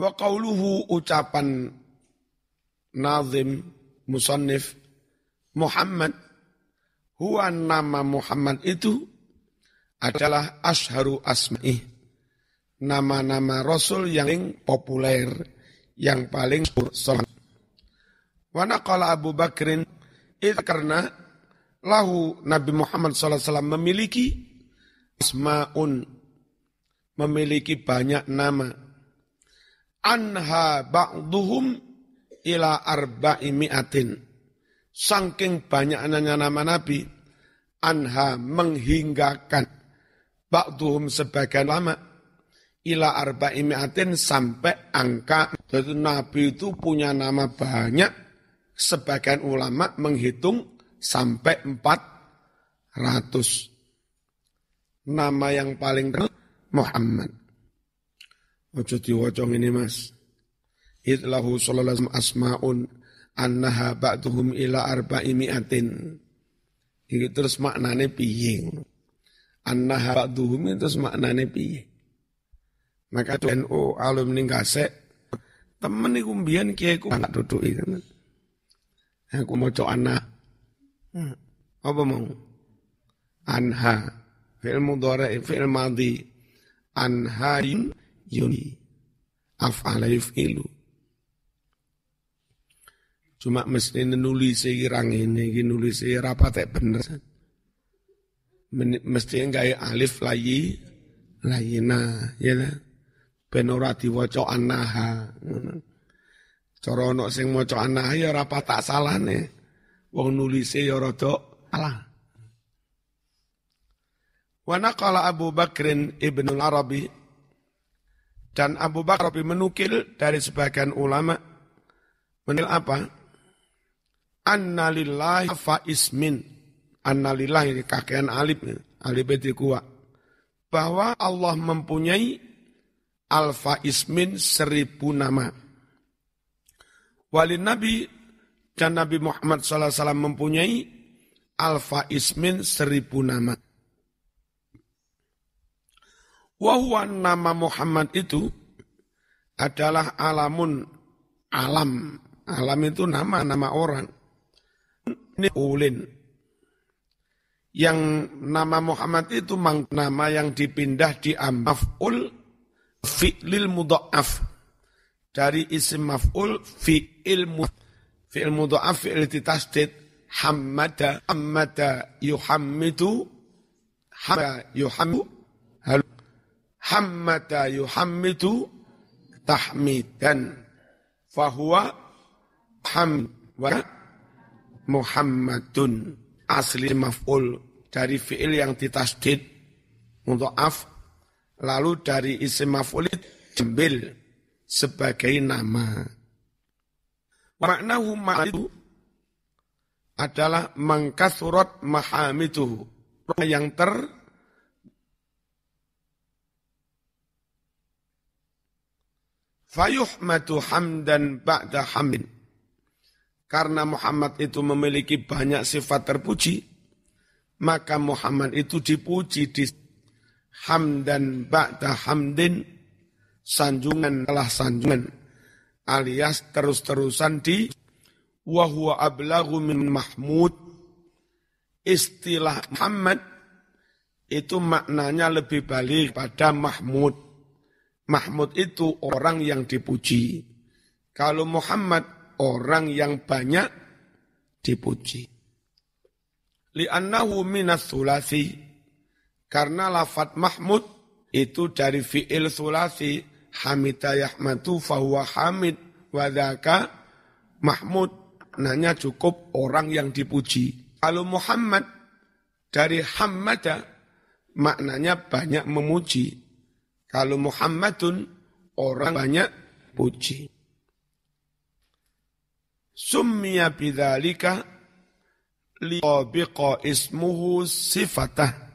Wa qauluhu ucapan nazim musannif Muhammad huwa nama Muhammad itu adalah asharu asma'i nama-nama rasul yang populer yang paling solat. Wa naqala Abu Bakrin itu karena lahu Nabi Muhammad SAW memiliki asma'un memiliki banyak nama anha ba'duhum ila arba'i mi'atin. Saking banyaknya nama Nabi, anha menghinggakan ba'duhum sebagian lama ila arba'i mi'atin sampai angka. Jadi Nabi itu punya nama banyak, sebagian ulama menghitung sampai empat ratus. Nama yang paling Muhammad. Ojo diwacong ini mas. Itlahu sallallahu asma'un annaha ba'duhum ila arba'i mi'atin. Ini terus maknanya piye. Annaha ba'duhum itu terus maknanya piye. Maka NU alumni gasek temen iku mbiyen kiai ku gak duduki temen. Aku mau cok anak. Hmm. Apa mau? Anha. Fi'il mudhari, fi'il madhi. Anharin yuni af'ala yuf'ilu. Cuma mesti nulis irang ini iki nulis rapat bener. Mesti enggak alif layi layina ya lah ben diwaca annaha cara ana sing maca annaha ya ora tak salahne. Wong nulise ya rada alah wa naqala Abu Bakrin Ibnu Arabi dan Abu Bakar menukil dari sebagian ulama menil apa? Annalillahi fa ismin. Annalillahi kakean alif, alif itu kuat. Bahwa Allah mempunyai alfa ismin seribu nama. Walin Nabi dan Nabi Muhammad SAW mempunyai alfa ismin seribu nama. Wahwa nama Muhammad itu adalah alamun alam. Alam itu nama nama orang. Ini ulin. Yang nama Muhammad itu nama yang dipindah di amaf'ul fi'lil mudha'af. Dari isim maf'ul fi'il fi'il mudha'af fi'il ditasdid hammada hammada yuhammidu hamada yuhammidu hammata yuhammidu tahmidan. Fahuwa ham wa Muhammadun. Asli maf'ul. Dari fi'il yang ditasdid. Untuk af lalu dari isim maf'ul diambil sebagai nama. Maknahu itu adalah mangkasurat mahamiduhu. Yang ter Fayuhmatu hamdan ba'da hamdin. Karena Muhammad itu memiliki banyak sifat terpuji, maka Muhammad itu dipuji di hamdan ba'da hamdin, sanjungan telah sanjungan, alias terus-terusan di wahwa ablagu min mahmud. Istilah Muhammad itu maknanya lebih balik pada Mahmud Mahmud itu orang yang dipuji. Kalau Muhammad orang yang banyak dipuji. Li'annahu minas sulasi. Karena lafat Mahmud itu dari fi'il sulasi. Hamida yahmadu fahuwa hamid. Wadaka Mahmud. Nanya cukup orang yang dipuji. Kalau Muhammad dari hamada maknanya banyak memuji. Kalau Muhammadun orang banyak puji. Summiya bidzalika liqabiqa ismuhu sifatah.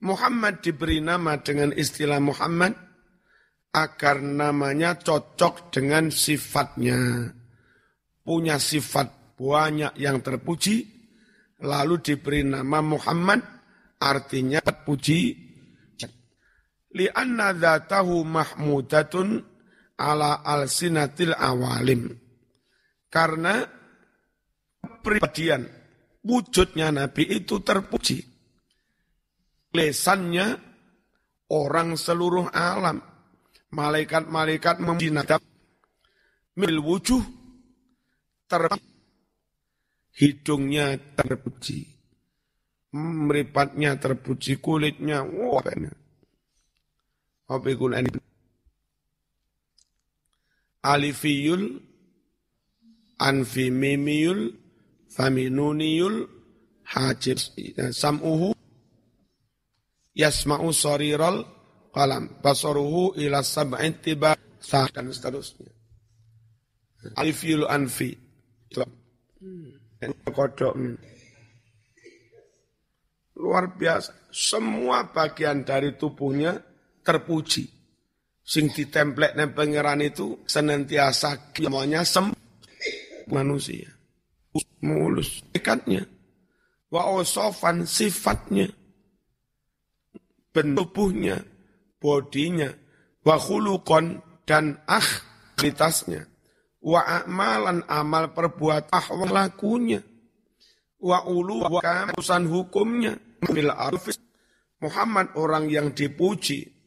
Muhammad diberi nama dengan istilah Muhammad agar namanya cocok dengan sifatnya. Punya sifat banyak yang terpuji, lalu diberi nama Muhammad, artinya puji li'anna dhatahu mahmudatun ala al-sinatil awalim. Karena pribadian wujudnya Nabi itu terpuji. Lesannya orang seluruh alam. Malaikat-malaikat memuji. Mil wujuh terpuji. Hidungnya terpuji. Meripatnya terpuji, kulitnya, wah, apa kulit alifiyul, anfimimiyul, faminuniyul, hajib, sam'uhu, yasma'u sariral kalam, basaruhu ila sab'in tiba, dan seterusnya. Alifiyul anfi. Kodok. Luar biasa. Semua bagian dari tubuhnya terpuji sing ditemplek nang pangeran itu senantiasa semuanya sem manusia. Mulus ikatnya. Wa osofan sifatnya. Bentubuhnya, bodinya, wa khulukon dan akhlitasnya. Wa amalan amal perbuatan ahwal lakunya. Wa ulu wa hukumnya. Bil Muhammad orang yang dipuji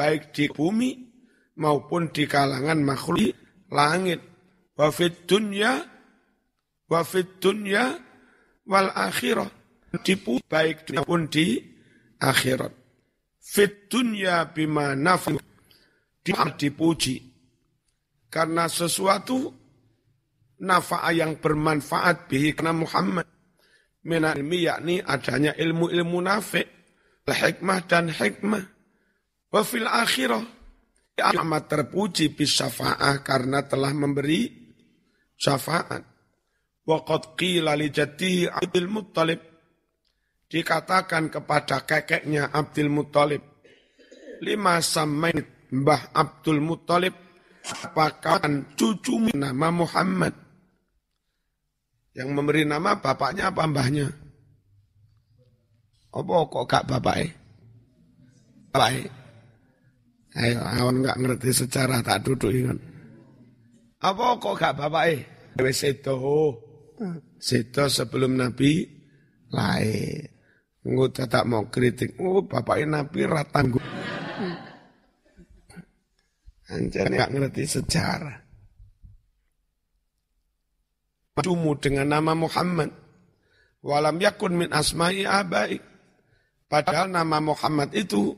baik di bumi maupun di kalangan makhluk langit. Wa fit dunya wa fit dunya wal akhirah. Dipu baik maupun di akhirat. Fit dunya bima nafi dipuji. Karena sesuatu nafa'a yang bermanfaat bihi karena Muhammad. Mina ilmi yakni adanya ilmu-ilmu nafi' hikmah dan hikmah. Wa fil akhirah amat terpuji bisafa'ah karena telah memberi syafaat. Waqad qila li Abdul Muttalib. Dikatakan kepada kakeknya Abdul Muttalib. Lima samain Mbah Abdul Muttalib. Apakah cucu nama Muhammad? Yang memberi nama bapaknya apa mbahnya? Apa kok gak bapaknya? Bapaknya. Ayo, awan nggak ngerti secara tak duduk ingat. Apa kok gak bapak eh? Wes itu, itu sebelum Nabi lahir. Nggak tak mau kritik. Oh, bapaknya Nabi ratang. Anjir nggak ngerti sejarah. Cumu dengan nama Muhammad. Walam yakun min asma'i abai. Padahal nama Muhammad itu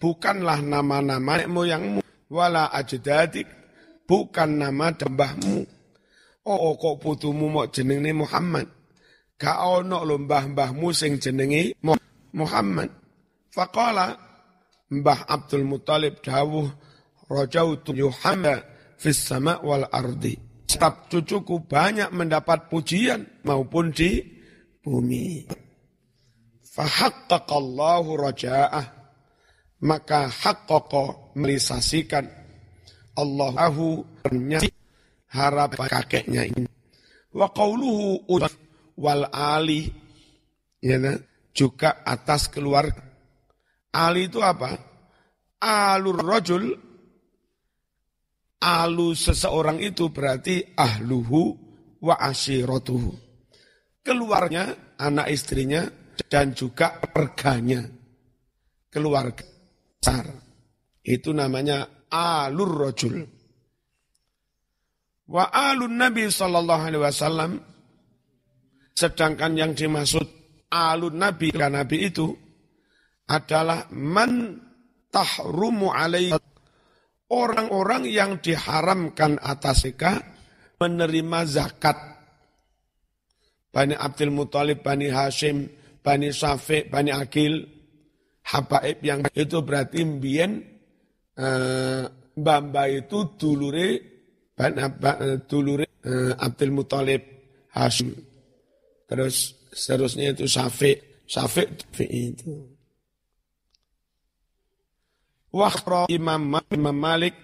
bukanlah nama-nama moyangmu. Wala ajdadik. Bukan nama dembahmu oh, oh kok putumu mau jenenge Muhammad? Gak ono lo mbah-mbahmu sing jenenge Muhammad. Faqala Mbah Abdul Muthalib dawuh rajautu Muhammad fis sama wal ardi. Sebab cucuku banyak mendapat pujian maupun di bumi. Fahaqqaqallahu raja'ah maka haqqaqa melisasikan Allahu harapan kakeknya ini. Wa qawluhu wal ali ya nah, juga atas keluarga. Ali itu apa? Alur rojul alu seseorang itu berarti ahluhu wa asyiratuhu. Keluarnya, anak istrinya, dan juga perganya. Keluarga besar. Itu namanya alur rojul. Wa alun Nabi Sallallahu Alaihi Wasallam. Sedangkan yang dimaksud alun Nabi, dan Nabi itu adalah man tahrumu alaihi orang-orang yang diharamkan atas mereka menerima zakat. Bani Abdul Muthalib, Bani Hashim, Bani Syafiq, Bani Akil, habaib yang itu berarti mbien uh, Bamba itu dulure eh, dulure uh, Abdul Muthalib Hashim. Terus seterusnya itu Syafiq, Syafiq itu. Wahra Imam, Imam Malik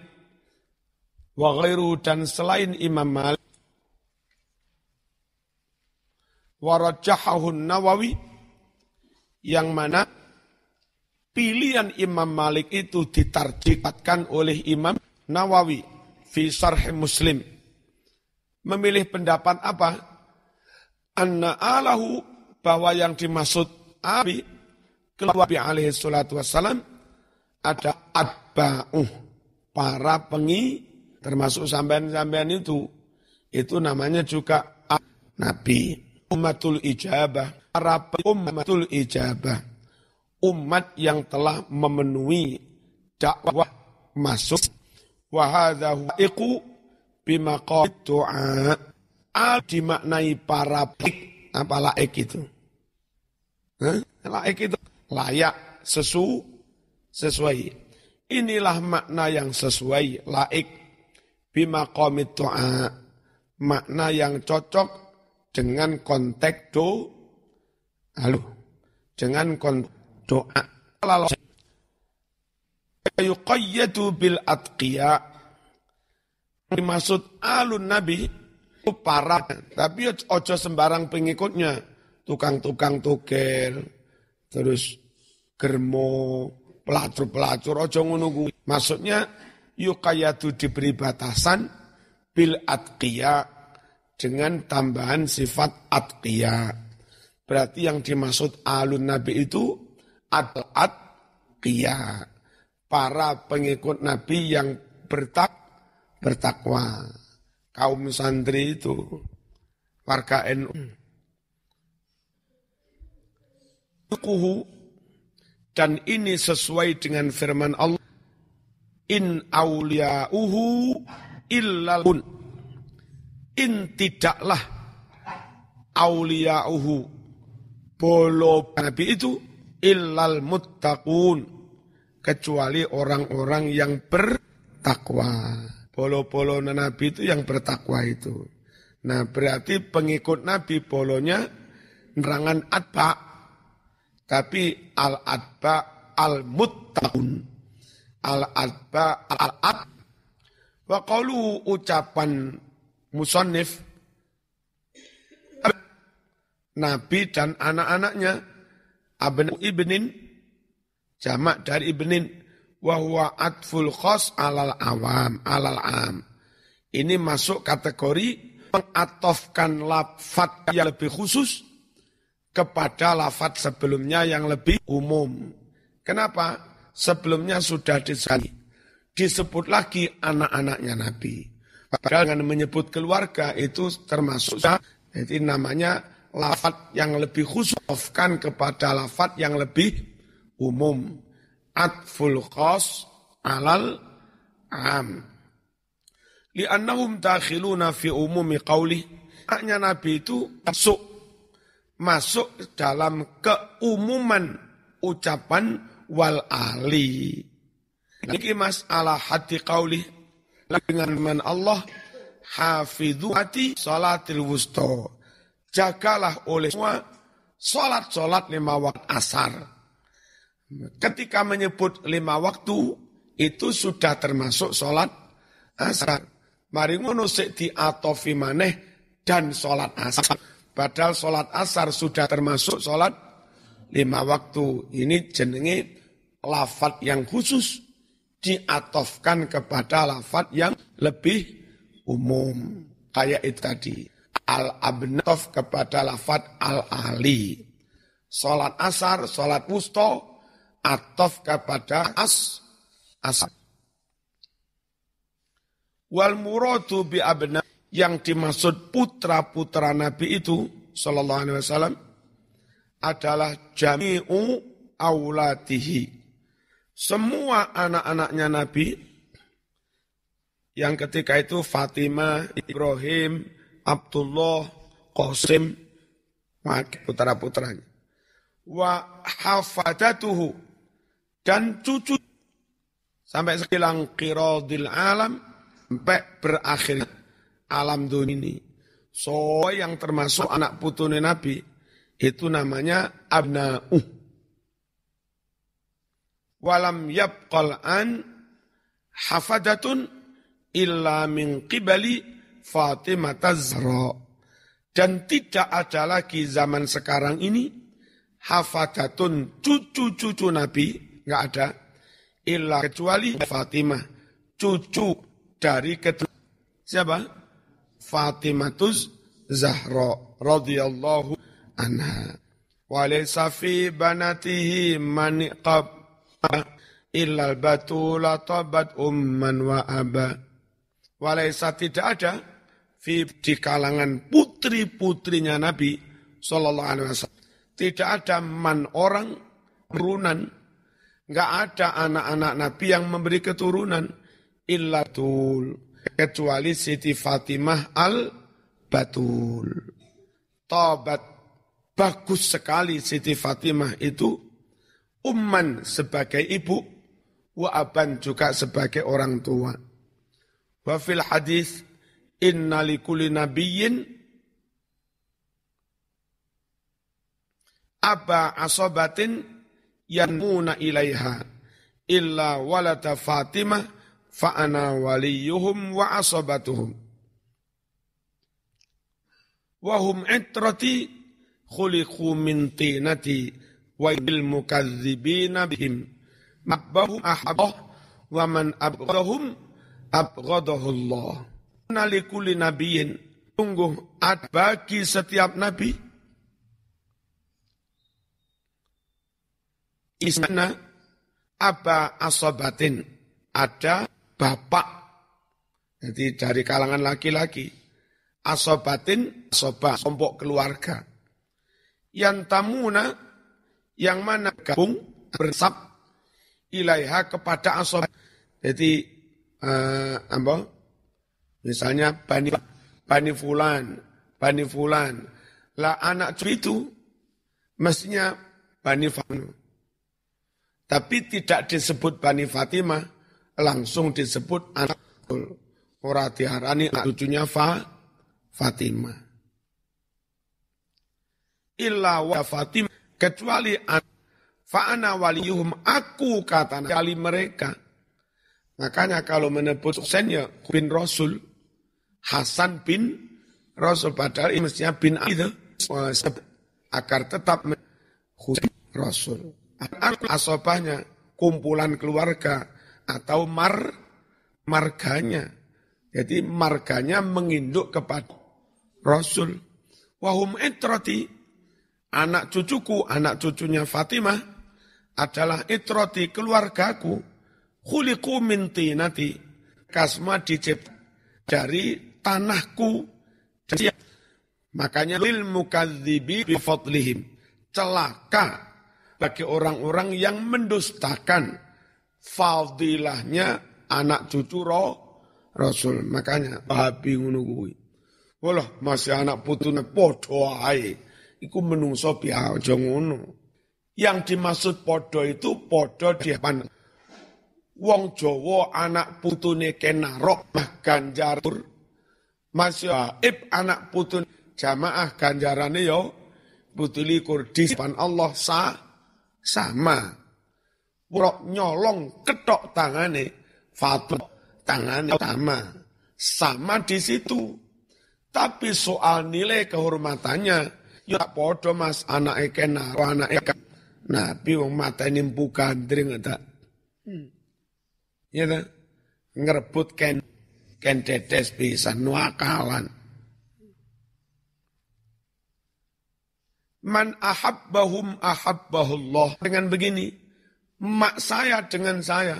wa dan selain Imam Malik warajahahun Nawawi yang mana pilihan Imam Malik itu ditarjikatkan oleh Imam Nawawi fi Muslim. Memilih pendapat apa? Anna alahu bahwa yang dimaksud Abi keluar alaihi salatu wassalam ada atba'uh para pengi termasuk sampean-sampean itu. Itu namanya juga nabi umatul ijabah para umatul ijabah umat yang telah memenuhi dakwah masuk. Wahadha iku bimaqam doa al dimaknai para baik apa laik itu. Hah? laik itu layak sesu sesuai. Inilah makna yang sesuai laik. Bimaqam doa makna yang cocok dengan konteks do halo dengan konteks doa lalu yuqayyadu bil atqiya. Dimaksud alun nabi itu para. Tapi ojo sembarang pengikutnya. Tukang-tukang tukel terus germo pelacur-pelacur ojo ngono maksudnya yukayatu diberi batasan bil atqiya dengan tambahan sifat atqiya. Berarti yang dimaksud alun nabi itu at atqiya para pengikut nabi yang bertak bertakwa. Kaum santri itu warga NU. Kuhu dan ini sesuai dengan firman Allah. In awliya'uhu illal In tidaklah awliya'uhu bolo nabi itu illal muttaqun kecuali orang-orang yang bertakwa. Polo-polo Nabi itu yang bertakwa itu. Nah berarti pengikut Nabi polonya nerangan adba. Tapi al-adba al-muttaqun. Al-adba al-ad. Wa qalu ucapan musonif. Nabi dan anak-anaknya. Abnu ibnin. Jamak dari ibnin wahwa atful khos alal awam, alal am. Ini masuk kategori mengatofkan lafat yang lebih khusus kepada lafat sebelumnya yang lebih umum. Kenapa? Sebelumnya sudah disebut, disebut lagi anak-anaknya Nabi. Padahal dengan menyebut keluarga itu termasuk jadi namanya lafat yang lebih khusus kepada lafat yang lebih umum atful khas alal am. Li'annahum dakhiluna fi umumi qawli. Haknya Nabi itu masuk masuk dalam keumuman ucapan wal ali. Ini masalah hati qawli dengan man Allah hafidhu hati salatil wusto. Jagalah oleh semua salat-salat lima waktu asar Ketika menyebut lima waktu, itu sudah termasuk sholat asar. Mari ngono di atofi maneh dan sholat asar. Padahal sholat asar sudah termasuk sholat lima waktu. Ini jenenge lafat yang khusus diatofkan kepada lafat yang lebih umum. Kayak itu tadi. Al-abnatof kepada lafat al-ali. Sholat asar, sholat wusto, atof kepada as asab. Wal muradu bi abna yang dimaksud putra-putra Nabi itu sallallahu alaihi wasallam adalah jami'u aulatihi. Semua anak-anaknya Nabi yang ketika itu Fatimah, Ibrahim, Abdullah, Qasim, putra-putranya. Wa hafadatuhu dan cucu sampai sekilang kirodil alam sampai berakhir alam dunia ini. So yang termasuk anak putune Nabi itu namanya abna'uh. Walam yabqal an hafadatun illa min qibali Fatimah Tazra. Dan tidak ada lagi zaman sekarang ini hafadatun cucu-cucu Nabi nggak ada illa kecuali Fatimah cucu dari kedua siapa? Fatimatus Zahra radhiyallahu anha. Walaysa fi banatihi maniqab illal batula tabat umman wa aba. Walaysa tidak ada di kalangan putri-putrinya Nabi sallallahu alaihi wasallam. Tidak ada man orang turunan Enggak ada anak-anak Nabi yang memberi keturunan illatul kecuali Siti Fatimah al Batul. Tobat bagus sekali Siti Fatimah itu umman sebagai ibu wa aban juga sebagai orang tua. Wa fil hadis inna likulli nabiyyin aba asobatin yanmuna ilaiha illa walata Fatimah fa ana waliyuhum wa asobatuhum. Wahum itrati khuliqu min tinati wa bil mukadzibina bihim mabbahum ahabah wa man abghadahum abghadahu Allah. Nalikuli nabiyin sungguh bagi setiap nabi. Isna apa asobatin ada bapak. Jadi dari kalangan laki-laki asobatin asobah kelompok keluarga. Yang tamuna yang mana gabung bersab ilaiha kepada asobat. Jadi uh, apa misalnya bani bani fulan bani fulan lah anak itu mestinya bani fulan tapi tidak disebut Bani Fatimah, langsung disebut anak Ora diharani anak cucunya Fa, Fatimah. Illa wa Fatimah, kecuali fa'ana waliyuhum, aku kata kali mereka. Makanya kalau menyebut suksennya bin Rasul, Hasan bin Rasul, padahal ini mestinya bin itu, agar tetap Rasul asobahnya, kumpulan keluarga atau mar marganya. Jadi marganya menginduk kepada Rasul. Wahum itroti, anak cucuku, anak cucunya Fatimah adalah itroti keluargaku. Khuliku minti nanti kasma dicipta dari tanahku. Jadi, makanya lil mukadzibi bifadlihim. Celaka bagi orang-orang yang mendustakan fadilahnya anak cucu roh Rasul. Makanya Wahabi ngono. Walah masih anak putune padha ae. Iku menungso piye aja ngono. Yang dimaksud padha itu padha depan Wong Jawa anak putune kenarok mah ganjar. Masih Aib anak putune jamaah ganjarane yo putuli kurdi Allah sah sama. Wurok nyolong ketok tangane, Fatimah tangane sama. Sama di situ. Tapi soal nilai kehormatannya, ya podo mas anak ekena, anak eka. Nabi wong mata ini bukan dring tak. Hmm. Ya tak? Ngerebut ken ken tetes bisa nuakalan. Man ahabbahum ahabbahullah. Dengan begini, mak saya dengan saya,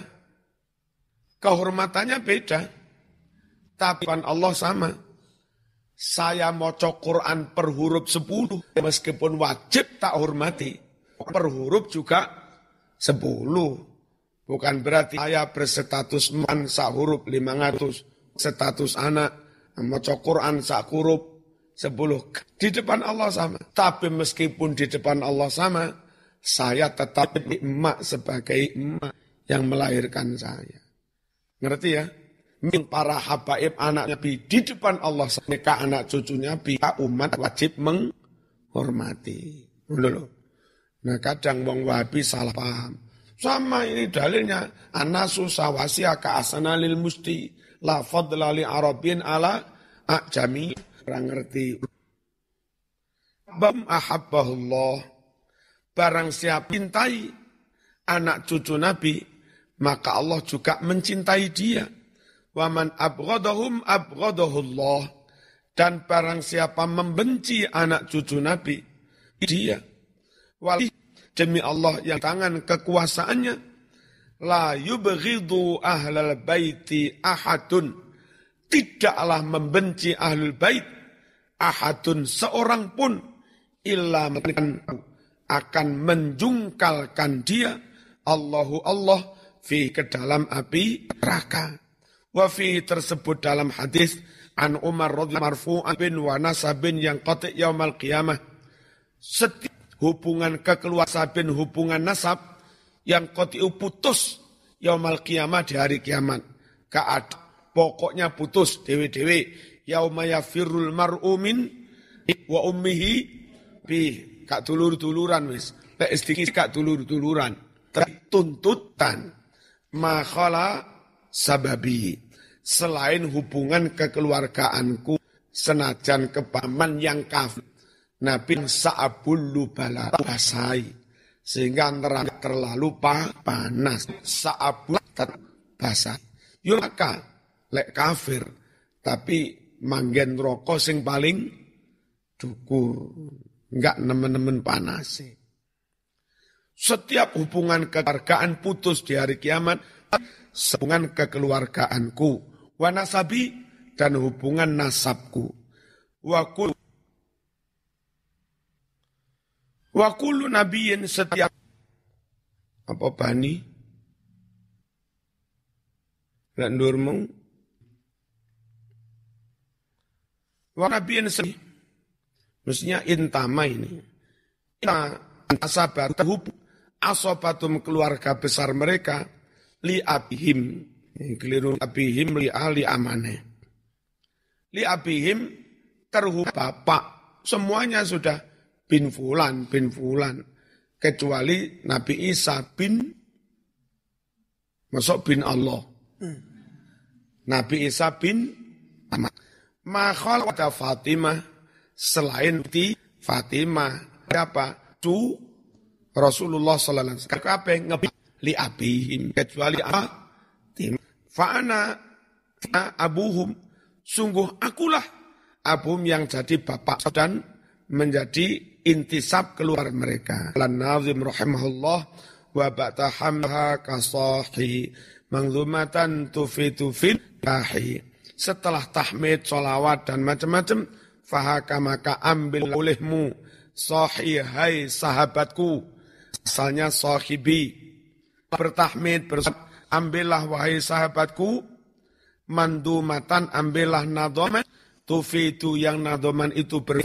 kehormatannya beda. Tapi Allah sama. Saya mau Quran per huruf sepuluh. Meskipun wajib tak hormati. Per huruf juga sepuluh. Bukan berarti saya berstatus man sak huruf lima ratus. Status anak. Mau Quran sak huruf sepuluh. Di depan Allah sama. Tapi meskipun di depan Allah sama, saya tetap emak sebagai emak yang melahirkan saya. Ngerti ya? Min para habaib anak Nabi di depan Allah mereka anak cucunya pihak umat wajib menghormati. Dulu. Nah kadang wong wahabi salah paham. Sama ini dalilnya. Anasu sawasya ka asanalil musti. La fadla li arabin ala ajami orang ngerti. Bam ahabbahullah. Barang siapa cintai anak cucu Nabi, maka Allah juga mencintai dia. Waman abghadahum abghadahullah. Dan barang siapa membenci anak cucu Nabi, dia. Wali demi Allah yang tangan kekuasaannya, la yubghidu ahlal baiti ahadun. Tidaklah membenci ahlul bait ahadun seorang pun illa akan menjungkalkan dia Allahu Allah fi ke dalam api neraka. Wa fi tersebut dalam hadis an Umar radhiyallahu marfu'an bin wa nasabin yang qati yaumal qiyamah. Setiap hubungan kekeluargaan hubungan nasab yang qati putus yaumal qiyamah di hari kiamat. Kaad pokoknya putus dewe-dewe yauma yafirul mar'u min wa ummihi bi kak dulur-duluran wis. Lek sedikit kak dulur-duluran. Tuntutan makhala sababi selain hubungan kekeluargaanku senajan kepaman yang kafir. Nabi sa'abul lubala basai sehingga antara terlalu panas sa'abul basai. Yo maka lek kafir tapi manggen rokok sing paling dukur enggak nemen-nemen panas. Setiap hubungan kekeluargaan putus di hari kiamat, hubungan kekeluargaanku wa nasabi dan hubungan nasabku. Wa wa kullu nabiyin setiap apa bani lan nurmu wa nabiyin setiap mestinya intama ini ina asabat hub asobatum keluarga besar mereka li abihim Keliru abihim li ahli amane. Li abihim terhub bapak. Semuanya sudah bin fulan, bin fulan. Kecuali Nabi Isa bin, masuk bin Allah. Nabi Isa bin Ahmad. Makhal ada Fatimah selain di Fatimah apa? Tu Rasulullah sallallahu alaihi wasallam. Kabeh ngebi li abihim kecuali apa? Fa'ana abuhum. Sungguh akulah abum yang jadi bapak dan menjadi intisab keluar mereka. Lan nazim rahimahullah wa ba'tahamha kasahi mangzumatan tufitu fil kahi. Setelah tahmid, solawat dan macam-macam, fahaka maka ambil olehmu sahi hai sahabatku. Asalnya sahibi. Bertahmid, bersama ambillah wahai sahabatku, mandumatan ambillah nadoman, tufitu yang nadoman itu ber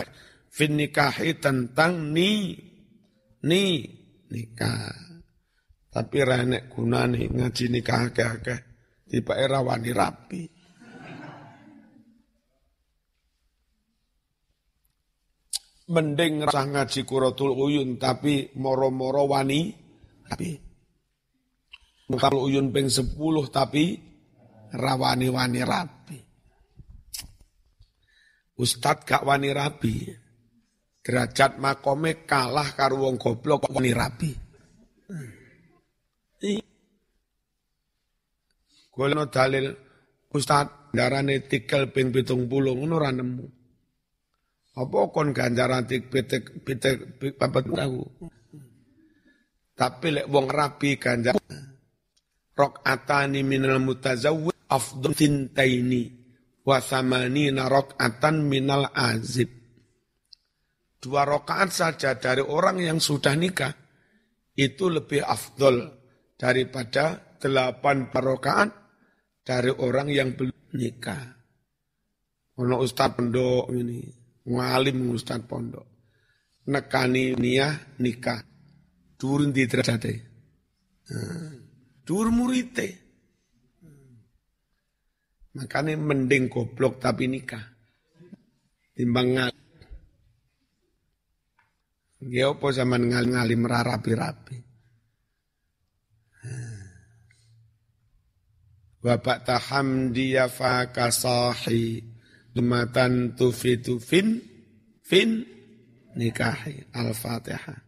nikahi tentang ni, ni, nikah. Tapi renek gunane ngaji nikah akeh-akeh, tiba era wani rapi. Mending rasa ngaji kuratul uyun tapi moro-moro wani rapi. Kalau uyun peng sepuluh tapi rawani-wani rapi. Ustad gak wani rapi. Derajat makome kalah karo wong goblok kok wani rapi. Golno dalil Ustad darane tikel ping pitung puluh ngono ora nemu. Apa kon ganjaran tik pitik pitik papat tahu. Tapi lek wong rapi ganjar rok'atani minal mutazawwid afdal tintaini wa thamanina rok'atan minal azib. Dua rokaat saja dari orang yang sudah nikah itu lebih afdol daripada delapan rokaat dari orang yang belum nikah. Ono ustad pondok ini, ngalim ustad pondok. Nekani niah nikah. Turun di. Nah. Dur murite. Makanya mending goblok tapi nikah. Timbang. Ya apa zaman ngal ngalim rapi-rapi. Bapak taham dia fakasahi lumatan tufitu fin fin nikahi al-fatihah.